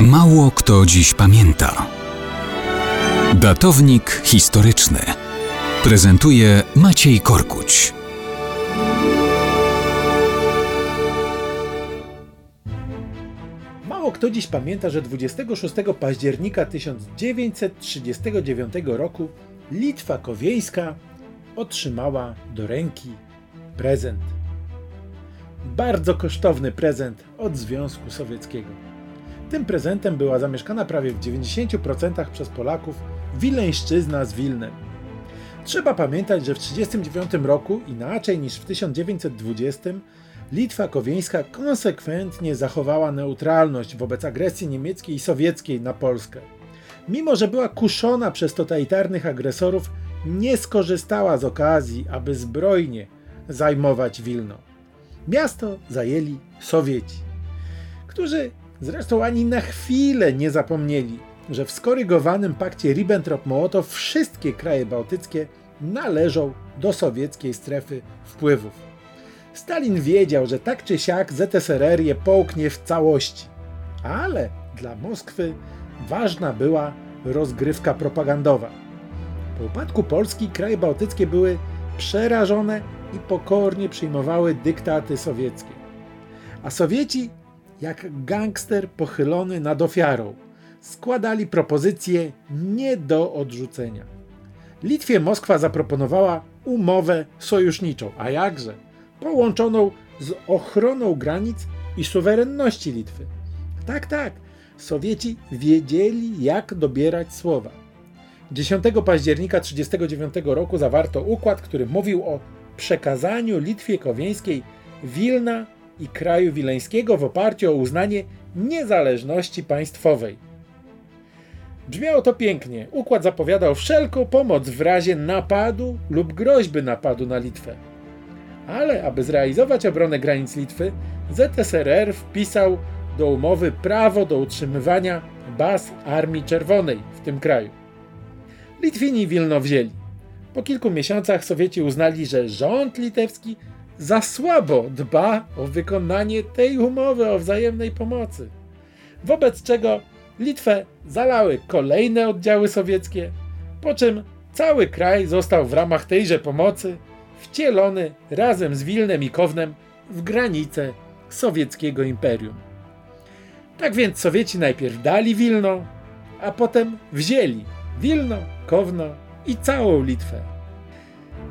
Mało kto dziś pamięta. Datownik historyczny prezentuje Maciej Korkuć. Mało kto dziś pamięta, że 26 października 1939 roku Litwa Kowieńska otrzymała do ręki prezent. Bardzo kosztowny prezent od Związku Sowieckiego. Tym prezentem była zamieszkana prawie w 90% przez Polaków Wileńszczyzna z Wilnem. Trzeba pamiętać, że w 1939 roku, inaczej niż w 1920, Litwa Kowieńska konsekwentnie zachowała neutralność wobec agresji niemieckiej i sowieckiej na Polskę. Mimo, że była kuszona przez totalitarnych agresorów, nie skorzystała z okazji, aby zbrojnie zajmować Wilno. Miasto zajęli Sowieci, którzy zresztą ani na chwilę nie zapomnieli, że w skorygowanym pakcie Ribbentrop-Mołotow wszystkie kraje bałtyckie należą do sowieckiej strefy wpływów. Stalin wiedział, że tak czy siak ZSRR je połknie w całości, ale dla Moskwy ważna była rozgrywka propagandowa. Po upadku Polski kraje bałtyckie były przerażone i pokornie przyjmowały dyktaty sowieckie. A Sowieci, jak gangster pochylony nad ofiarą, składali propozycje nie do odrzucenia. Litwie Moskwa zaproponowała umowę sojuszniczą, a jakże połączoną z ochroną granic i suwerenności Litwy. Tak, tak, Sowieci wiedzieli, jak dobierać słowa. 10 października 1939 roku zawarto układ, który mówił o przekazaniu Litwie Kowieńskiej Wilna i kraju wileńskiego w oparciu o uznanie niezależności państwowej. Brzmiało to pięknie. Układ zapowiadał wszelką pomoc w razie napadu lub groźby napadu na Litwę. Ale aby zrealizować obronę granic Litwy, ZSRR wpisał do umowy prawo do utrzymywania baz Armii Czerwonej w tym kraju. Litwini Wilno wzięli. Po kilku miesiącach Sowieci uznali, że rząd litewski za słabo dba o wykonanie tej umowy o wzajemnej pomocy. Wobec czego Litwę zalały kolejne oddziały sowieckie, po czym cały kraj został w ramach tejże pomocy wcielony razem z Wilnem i Kownem w granice sowieckiego imperium. Tak więc Sowieci najpierw dali Wilno, a potem wzięli Wilno, Kowno i całą Litwę.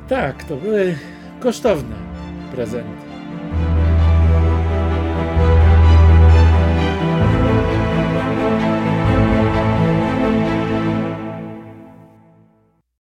Tak, to były kosztowne presente.